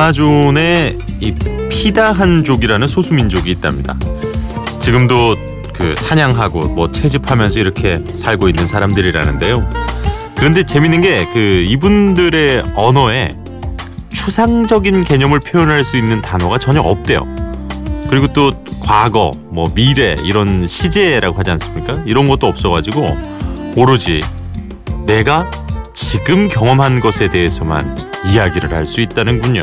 아마존에 이 피다한족이라는 소수민족이 있답니다. 지금도 그 사냥하고 뭐 채집하면서 이렇게 살고 있는 사람들이라는데요. 그런데 재밌는 게 그 이분들의 언어에 추상적인 개념을 표현할 수 있는 단어가 전혀 없대요. 그리고 또 과거, 뭐 미래 이런 시제라고 하지 않습니까? 이런 것도 없어가지고 오로지 내가 지금 경험한 것에 대해서만 이야기를 할 수 있다는군요.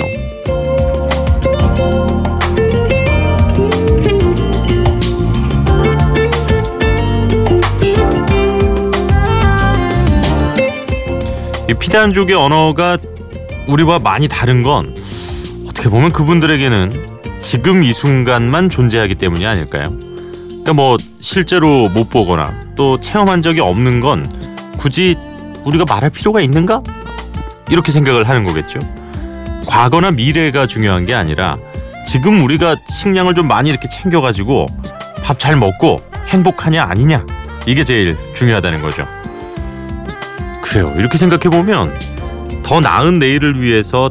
피단족의 언어가 우리와 많이 다른 건 어떻게 보면 그분들에게는 지금 이 순간만 존재하기 때문이 아닐까요? 그러니까 뭐 실제로 못 보거나 또 체험한 적이 없는 건 굳이 우리가 말할 필요가 있는가? 이렇게 생각을 하는 거겠죠. 과거나 미래가 중요한 게 아니라 지금 우리가 식량을 좀 많이 이렇게 챙겨가지고 밥 잘 먹고 행복하냐 아니냐 이게 제일 중요하다는 거죠. 그래요. 이렇게 생각해 보면 더 나은 내일을 위해서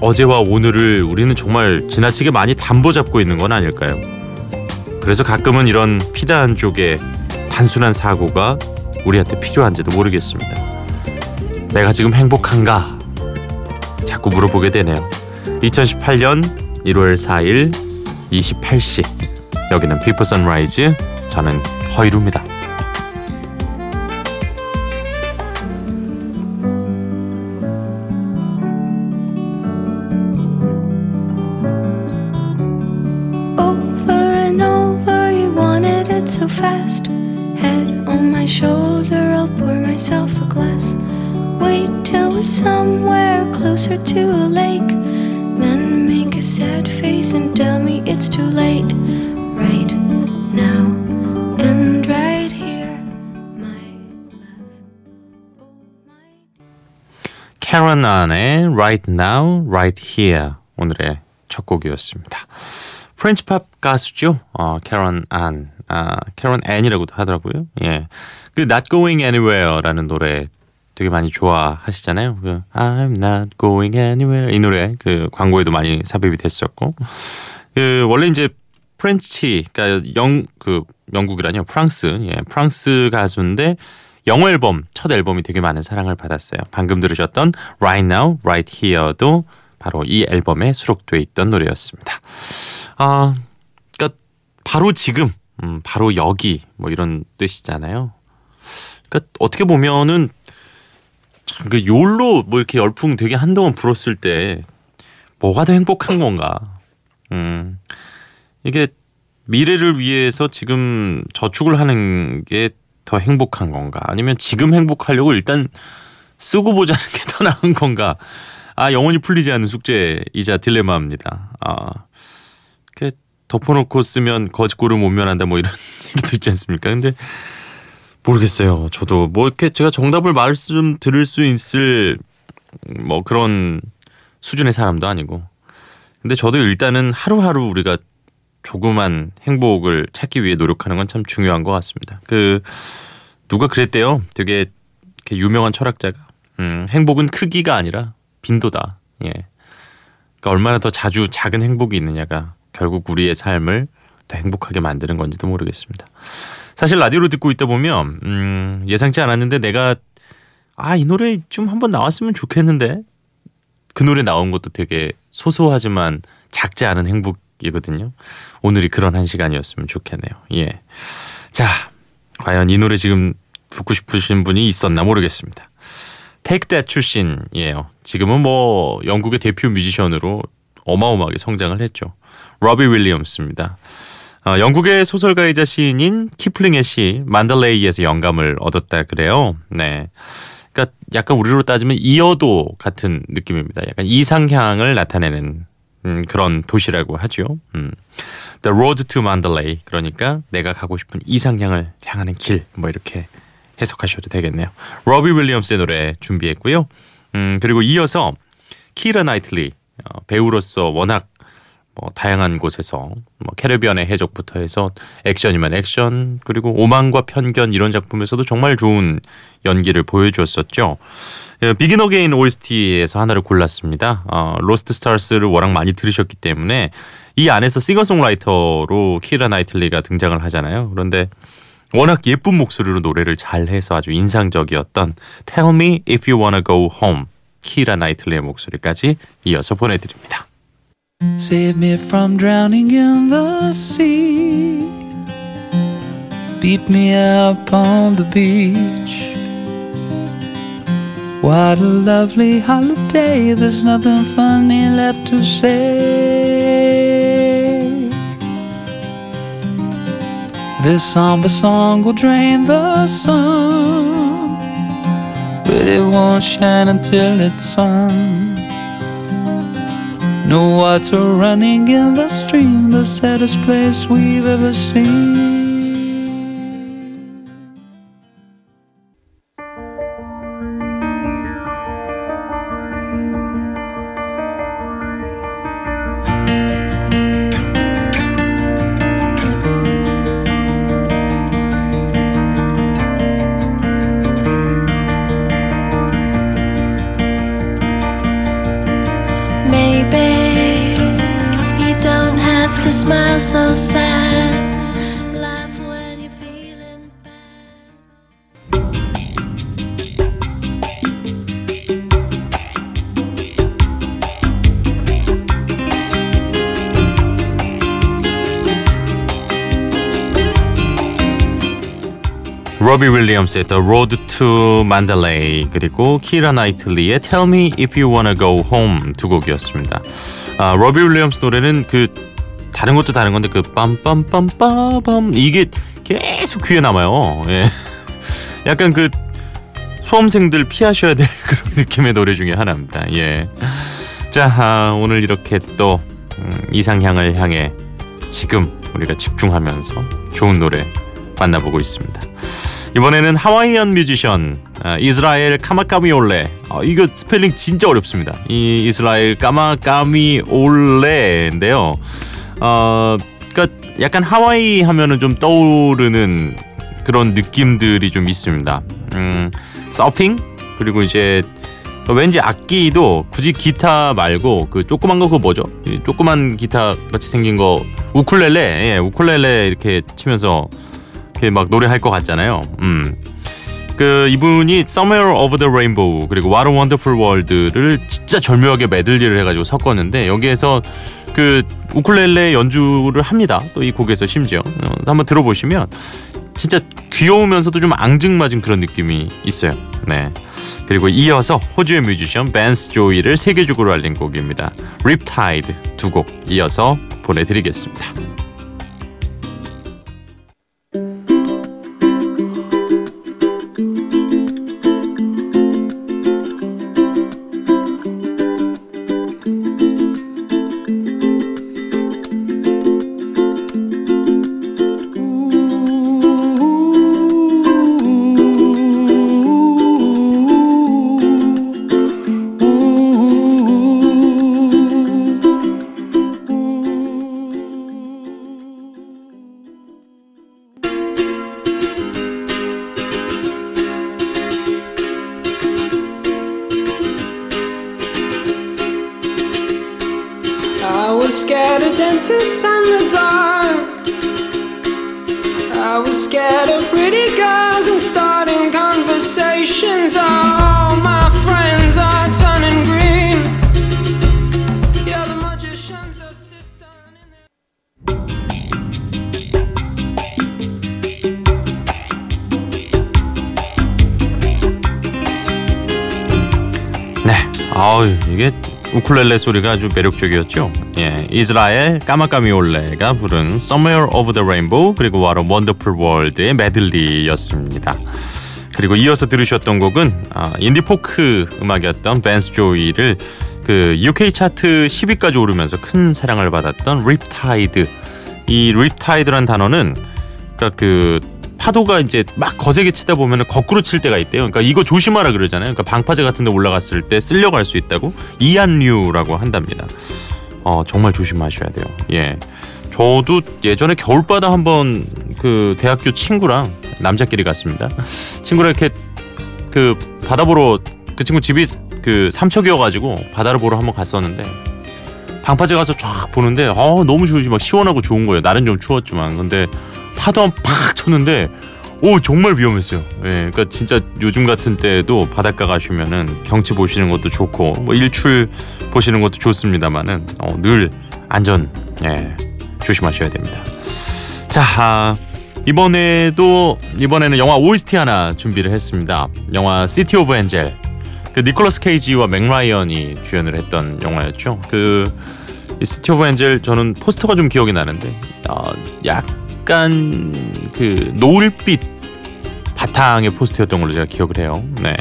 어제와 오늘을 우리는 정말 지나치게 많이 담보 잡고 있는 건 아닐까요? 그래서 가끔은 이런 피다한 쪽의 단순한 사고가 우리한테 필요한지도 모르겠습니다. 내가 지금 행복한가? 자꾸 물어보게 되네요. 2018년 1월 4일 28시 여기는 Before Sunrise 저는 허일후입니다. Somewhere closer to a lake. Then make a sad face and tell me it's too late. Right now and right here, my love. Oh. 캐런 안의 Right Now, Right Here 오늘의 첫 곡이었습니다. 프렌치 팝 가수죠. 어, 캐런 안, 아, 캐런 앤이라고도 하더라고요. 예, 그 Not Going Anywhere라는 노래 되게 많이 좋아하시잖아요. 그 I'm not going anywhere 이 노래 그 광고에도 많이 삽입이 됐었고, 그 원래 이제 French, 그러니까 영 그 영국이라뇨 프랑스, 예, 프랑스 가수인데 영어 앨범 첫 앨범이 되게 많은 사랑을 받았어요. 방금 들으셨던 Right Now, Right Here도 바로 이 앨범에 수록돼 있던 노래였습니다. 아, 그러니까 바로 지금, 음, 바로 여기 뭐 이런 뜻이잖아요. 그러니까 어떻게 보면은 참그 요로 뭐 이렇게 열풍 되게 한동안 불었을 때 뭐가 더 행복한 건가? 음, 이게 미래를 위해서 지금 저축을 하는 게 더 행복한 건가? 아니면 지금 행복하려고 일단 쓰고 보자는 게 더 나은 건가? 아 영원히 풀리지 않는 숙제이자 딜레마입니다. 아, 그 덮어놓고 쓰면 거짓골을 못 면한다 뭐 이런 얘기도 있지 않습니까? 근데 모르겠어요. 저도 뭐 이렇게 제가 정답을 말씀 드릴 수 있을 뭐 그런 수준의 사람도 아니고. 근데 저도 일단은 하루하루 우리가 조그만 행복을 찾기 위해 노력하는 건 참 중요한 것 같습니다. 그 누가 그랬대요. 되게 유명한 철학자가 음, 행복은 크기가 아니라 빈도다. 예. 그러니까 얼마나 더 자주 작은 행복이 있느냐가 결국 우리의 삶을 더 행복하게 만드는 건지도 모르겠습니다. 사실 라디오로 듣고 있다 보면 음, 예상치 않았는데 내가 아 이 노래 좀 한번 나왔으면 좋겠는데 그 노래 나온 것도 되게 소소하지만 작지 않은 행복이거든요. 오늘이 그런 한 시간이었으면 좋겠네요. 예. 자, 과연 이 노래 지금 듣고 싶으신 분이 있었나 모르겠습니다. Take That 출신이에요. 지금은 뭐 영국의 대표 뮤지션으로 어마어마하게 성장을 했죠. 로비 윌리엄스입니다. 어, 영국의 소설가이자 시인인 키플링의 시 만들레이에서 영감을 얻었다 그래요. 네. 그러니까 약간 우리로 따지면 이어도 같은 느낌입니다. 약간 이상향을 나타내는 음, 그런 도시라고 하죠. 음. The Road to Mandalay 그러니까 내가 가고 싶은 이상향을 향하는 길 뭐 이렇게 해석하셔도 되겠네요. 로비 윌리엄스의 노래 준비했고요. 음, 그리고 이어서 키라 나이틀리 어, 배우로서 워낙 뭐 다양한 곳에서 뭐 캐리비안의 해적부터 해서 액션이면 액션 그리고 오만과 편견 이런 작품에서도 정말 좋은 연기를 보여주었었죠. Begin Again OST에서 하나를 골랐습니다. 어, Lost Stars를 워낙 많이 들으셨기 때문에 이 안에서 싱어송라이터로 키라 나이틀리가 등장을 하잖아요. 그런데 워낙 예쁜 목소리로 노래를 잘해서 아주 인상적이었던 Tell Me If You Wanna Go Home 키라 나이틀리의 목소리까지 이어서 보내드립니다. Save me from drowning in the sea. Beat me up on the beach. What a lovely holiday. There's nothing funny left to say. This somber song will drain the sun, but it won't shine until it's sung. No water running in the stream, the saddest place we've ever seen. 로비 윌리엄스의 The Road to Mandalay 그리고 키라 나이틀리의 Tell Me If You Wanna Go Home 두 곡이었습니다. 아, 로비 윌리엄스 노래는 그 다른 것도 다른 건데 그 빰빰빰빰빰 이게 계속 귀에 남아요. 예. 약간 그 수험생들 피하셔야 될 그런 느낌의 노래 중에 하나입니다. 예. 자 아, 오늘 이렇게 또 음, 이상향을 향해 지금 우리가 집중하면서 좋은 노래 만나보고 있습니다. 이번에는 하와이안 뮤지션 아, 이스라엘 카마카위올레 아, 이거 스펠링 진짜 어렵습니다. 이 이스라엘 까마까위올레인데요. 어, 그러니까 약간 하와이 하면은 좀 떠오르는 그런 느낌들이 좀 있습니다. 음, 서핑 그리고 이제 왠지 악기도 굳이 기타 말고 그 조그만 거 그거 뭐죠? 이 조그만 기타 같이 생긴 거 우쿨렐레 예, 우쿨렐레 이렇게 치면서 이렇게 막 노래할 것 같잖아요. 음. 그 이분이 Somewhere Over the Rainbow 그리고 What a Wonderful World를 진짜 절묘하게 메들리를 해가지고 섞었는데 여기에서 그 우쿨렐레 연주를 합니다. 또 이 곡에서 심지어 어, 한번 들어보시면 진짜 귀여우면서도 좀 앙증맞은 그런 느낌이 있어요. 네. 그리고 이어서 호주의 뮤지션 벤스 조이를 세계적으로 알린 곡입니다. Riptide 두곡 이어서 보내드리겠습니다. 아우 이게 우쿨렐레 소리가 아주 매력적이었죠. 예, 이스라엘 까마까위올레가 부른 Somewhere Over the Rainbow 그리고 Wonderful World의 메들리였습니다. 그리고 이어서 들으셨던 곡은 아, 인디포크 음악이었던 밴스 조이의 그 UK 차트 10위까지 오르면서 큰 사랑을 받았던 Riptide. 이 riptide란 단어는 그러니까 그 파도가 이제 막 거세게 치다 보면 거꾸로 칠 때가 있대요. 그러니까 이거 조심하라 그러잖아요. 그러니까 방파제 같은 데 올라갔을 때 쓸려갈 수 있다고 이안류라고 한답니다. 어, 정말 조심하셔야 돼요. 예. 저도 예전에 겨울바다 한번 그 대학교 친구랑 남자끼리 갔습니다. 친구랑 이렇게 그 바다 보러 그 친구 집이 그 삼척이어가지고 바다를 보러 한번 갔었는데 방파제 가서 쫙 보는데 어 너무 좋으시 막 시원하고 좋은 거예요. 날은 좀 추웠지만 근데 파도 한 팍 쳤는데 오 정말 위험했어요. 예, 그러니까 진짜 요즘 같은 때에도 바닷가 가시면은 경치 보시는 것도 좋고 뭐 일출 보시는 것도 좋습니다만은 어, 늘 안전 예 조심하셔야 됩니다. 자 아, 이번에도 이번에는 영화 OST 하나 준비를 했습니다. 영화 City of Angel. 그 니콜라스 케이지와 맥라이언이 주연을 했던 영화였죠. 그 City of Angel 저는 포스터가 좀 기억이 나는데 어, 약간 그 노을빛 바탕의 포스터였던 걸로 제가 기억을 해요. 네.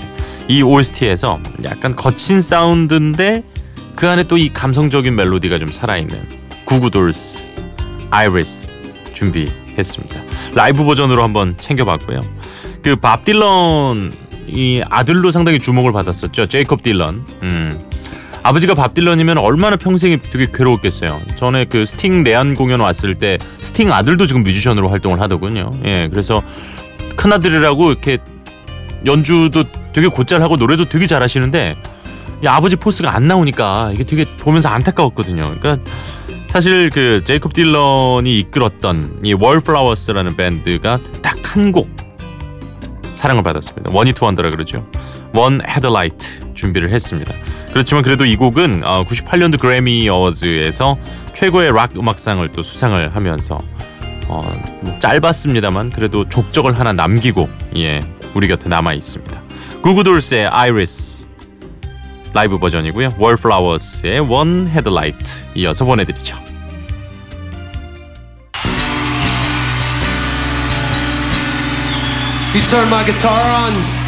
이 OST에서 약간 거친 사운드인데 그 안에 또 이 감성적인 멜로디가 좀 살아있는 Goo Goo Dolls Iris 준비했습니다. 라이브 버전으로 한번 챙겨봤고요. 그 밥 딜런 이 아들로 상당히 주목을 받았었죠. 제이콥 딜런. 음. 아버지가 밥 딜런이면 얼마나 평생이 되게 괴로웠겠어요. 전에 그 스팅 내한 공연 왔을 때 스팅 아들도 지금 뮤지션으로 활동을 하더군요. 예, 그래서 큰 아들이라고 이렇게 연주도 되게 곧잘하고 노래도 되게 잘하시는데 이 아버지 포스가 안 나오니까 이게 되게 보면서 안타까웠거든요. 그러니까 사실 그 제이콥 딜런이 이끌었던 이 Wallflowers라는 밴드가 딱 한 곡 사랑을 받았습니다. one-hit wonder라 그러죠. One Headlight 준비를 했습니다. 그렇지만 그래도 이 곡은 98년도 그래미 어워즈에서 최고의 락 음악상을 또 수상을 하면서 어, 짧았습니다만 그래도 족적을 하나 남기고 예 우리 곁에 남아 있습니다. Goo Goo Dolls의 Iris 라이브 버전이고요. Wallflowers의 One Headlight 이어서 보내드리죠. You turn my guitar on.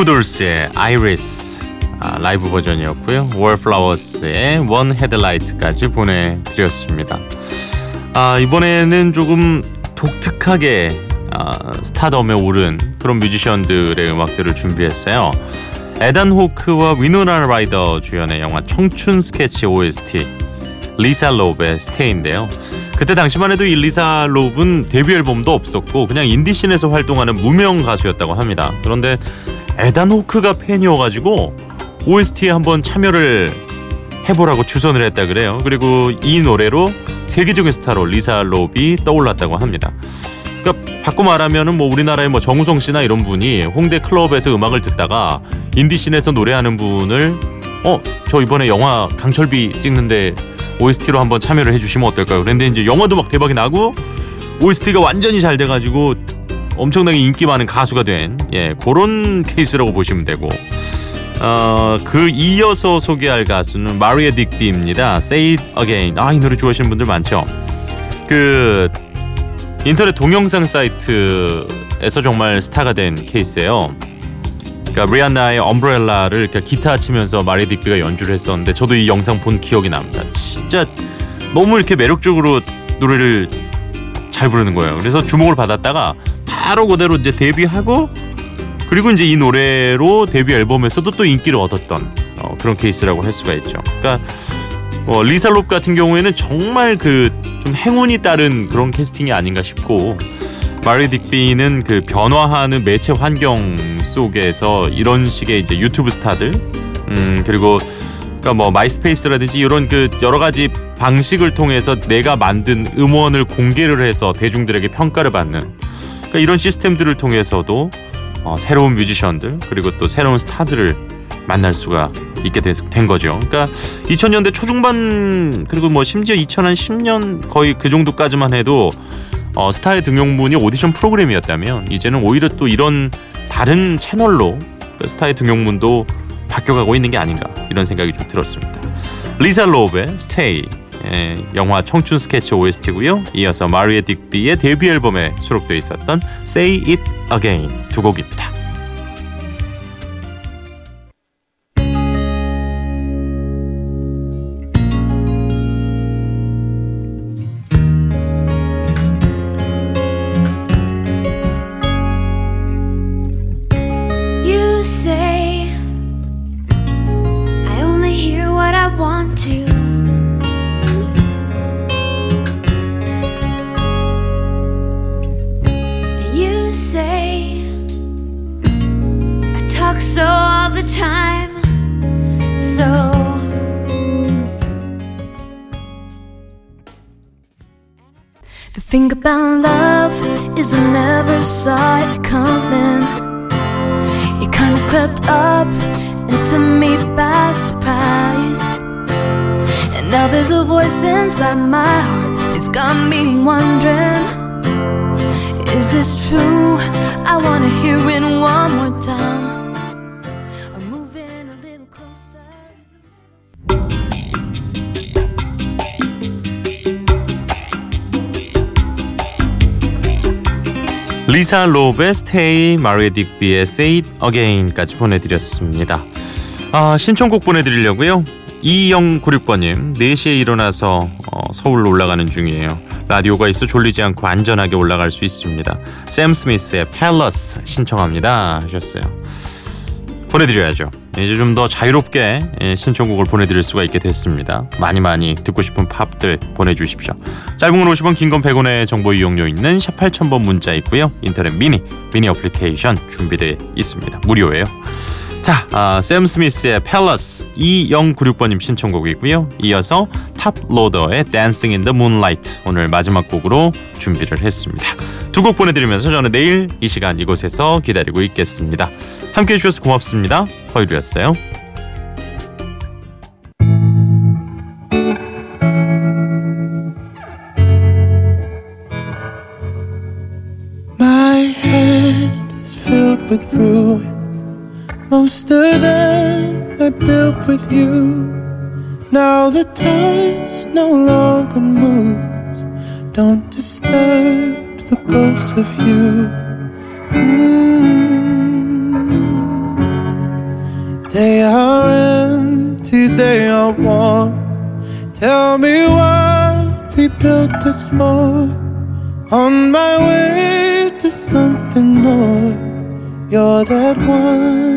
Goo Goo Dolls의 Iris 아, 라이브 버전이었고요. Wallflowers의 One Headlight까지 보내드렸습니다. 아, 이번에는 조금 독특하게 아, 스타덤에 오른 그런 뮤지션들의 음악들을 준비했어요. 에단 호크와 위노나 라이더 주연의 영화 청춘 스케치 OST 리사 롭의 Stay인데요. 그때 당시만 해도 이 리사 롭은 데뷔 앨범도 없었고 그냥 인디씬에서 활동하는 무명 가수였다고 합니다. 그런데 에단 호크가 팬이어가지고 OST에 한번 참여를 해보라고 추천을 했다 그래요. 그리고 이 노래로 세계적인 스타로 리사 롭이 떠올랐다고 합니다. 그러니까 바꿔 말하면은 뭐 우리나라의 뭐 정우성 씨나 이런 분이 홍대 클럽에서 음악을 듣다가 인디씬에서 노래하는 분을 어 저 이번에 영화 강철비 찍는데 OST로 한번 참여를 해주시면 어떨까요? 그런데 이제 영화도 막 대박이 나고 OST가 완전히 잘 돼가지고 엄청나게 인기 많은 가수가 된 예, 그런 케이스라고 보시면 되고 어, 그 이어서 소개할 가수는 마리아 딕비입니다. Say It Again. 아, 이 노래 좋아하시는 분들 많죠. 그 인터넷 동영상 사이트에서 정말 스타가 된 케이스예요. 그러니까 리안나의 엄브렐라를 이렇게 기타 치면서 마리 딕비가 연주를 했었는데 저도 이 영상 본 기억이 납니다. 진짜 너무 이렇게 매력적으로 노래를 잘 부르는 거예요. 그래서 주목을 받았다가 바로 그대로 이제 데뷔하고 그리고 이제 이 노래로 데뷔 앨범에서도 또 인기를 얻었던 어, 그런 케이스라고 할 수가 있죠. 그러니까 어, 리사 롭 같은 경우에는 정말 그 좀 행운이 따른 그런 캐스팅이 아닌가 싶고 마리 딕비는 그 변화하는 매체 환경 속에서 이런 식의 이제 유튜브 스타들 음 그리고 그러니까 뭐 Myspace라든지 이런 그 여러 가지 방식을 통해서 내가 만든 음원을 공개를 해서 대중들에게 평가를 받는 그러니까 이런 시스템들을 통해서도 어, 새로운 뮤지션들 그리고 또 새로운 스타들을 만날 수가 있게 된 거죠. 그러니까 2000년대 초중반 그리고 뭐 심지어 2010년 거의 그 정도까지만 해도 어, 스타의 등용문이 오디션 프로그램이었다면 이제는 오히려 또 이런 다른 채널로 그 스타의 등용문도 바뀌어가고 있는 게 아닌가 이런 생각이 좀 들었습니다. 리사 로브의 스테이 예, 영화 청춘 스케치 OST고요. 이어서 마리아 딕비의 데뷔 앨범에 수록되어 있었던 Say It Again 두 곡입니다. The thing about love is I never saw it coming. It kinda crept up into me by surprise. And now there's a voice inside my heart. It's got me wondering Is this true? I wanna hear it one more time. 리사 로브의 스테이, 마리아 딕비의 Say It Again까지 보내드렸습니다. 아, 신청곡 보내드리려고요. 2096번님 4시에 일어나서 어, 서울로 올라가는 중이에요. 라디오가 있어 졸리지 않고 안전하게 올라갈 수 있습니다. 샘 스미스의 팰러스 신청합니다 하셨어요. 보내드려야죠. 이제 좀 더 자유롭게 예, 신청곡을 보내드릴 수가 있게 됐습니다. 많이 많이 듣고 싶은 팝들 보내주십시오. 짧은 건 50원, 긴 건 100원의 정보 이용료 있는 샵 8000번 문자 있고요. 인터넷 미니, 미니 어플리케이션 준비되어 있습니다. 무료예요. 자, 아, 샘 스미스의 Palace 2096번님 신청곡이고요. 이어서 Toploader의 Dancing in the Moonlight 오늘 마지막 곡으로 준비를 했습니다. 두 곡 보내드리면서 저는 내일 이 시간 이곳에서 기다리고 있겠습니다. 함께해 주셔서 고맙습니다. 허일후였어요. Most of them I built with you. Now the dust no longer moves. Don't disturb the ghosts of you. Mm. They are empty, they are warm. Tell me what we built this for. On my way to something more. You're that one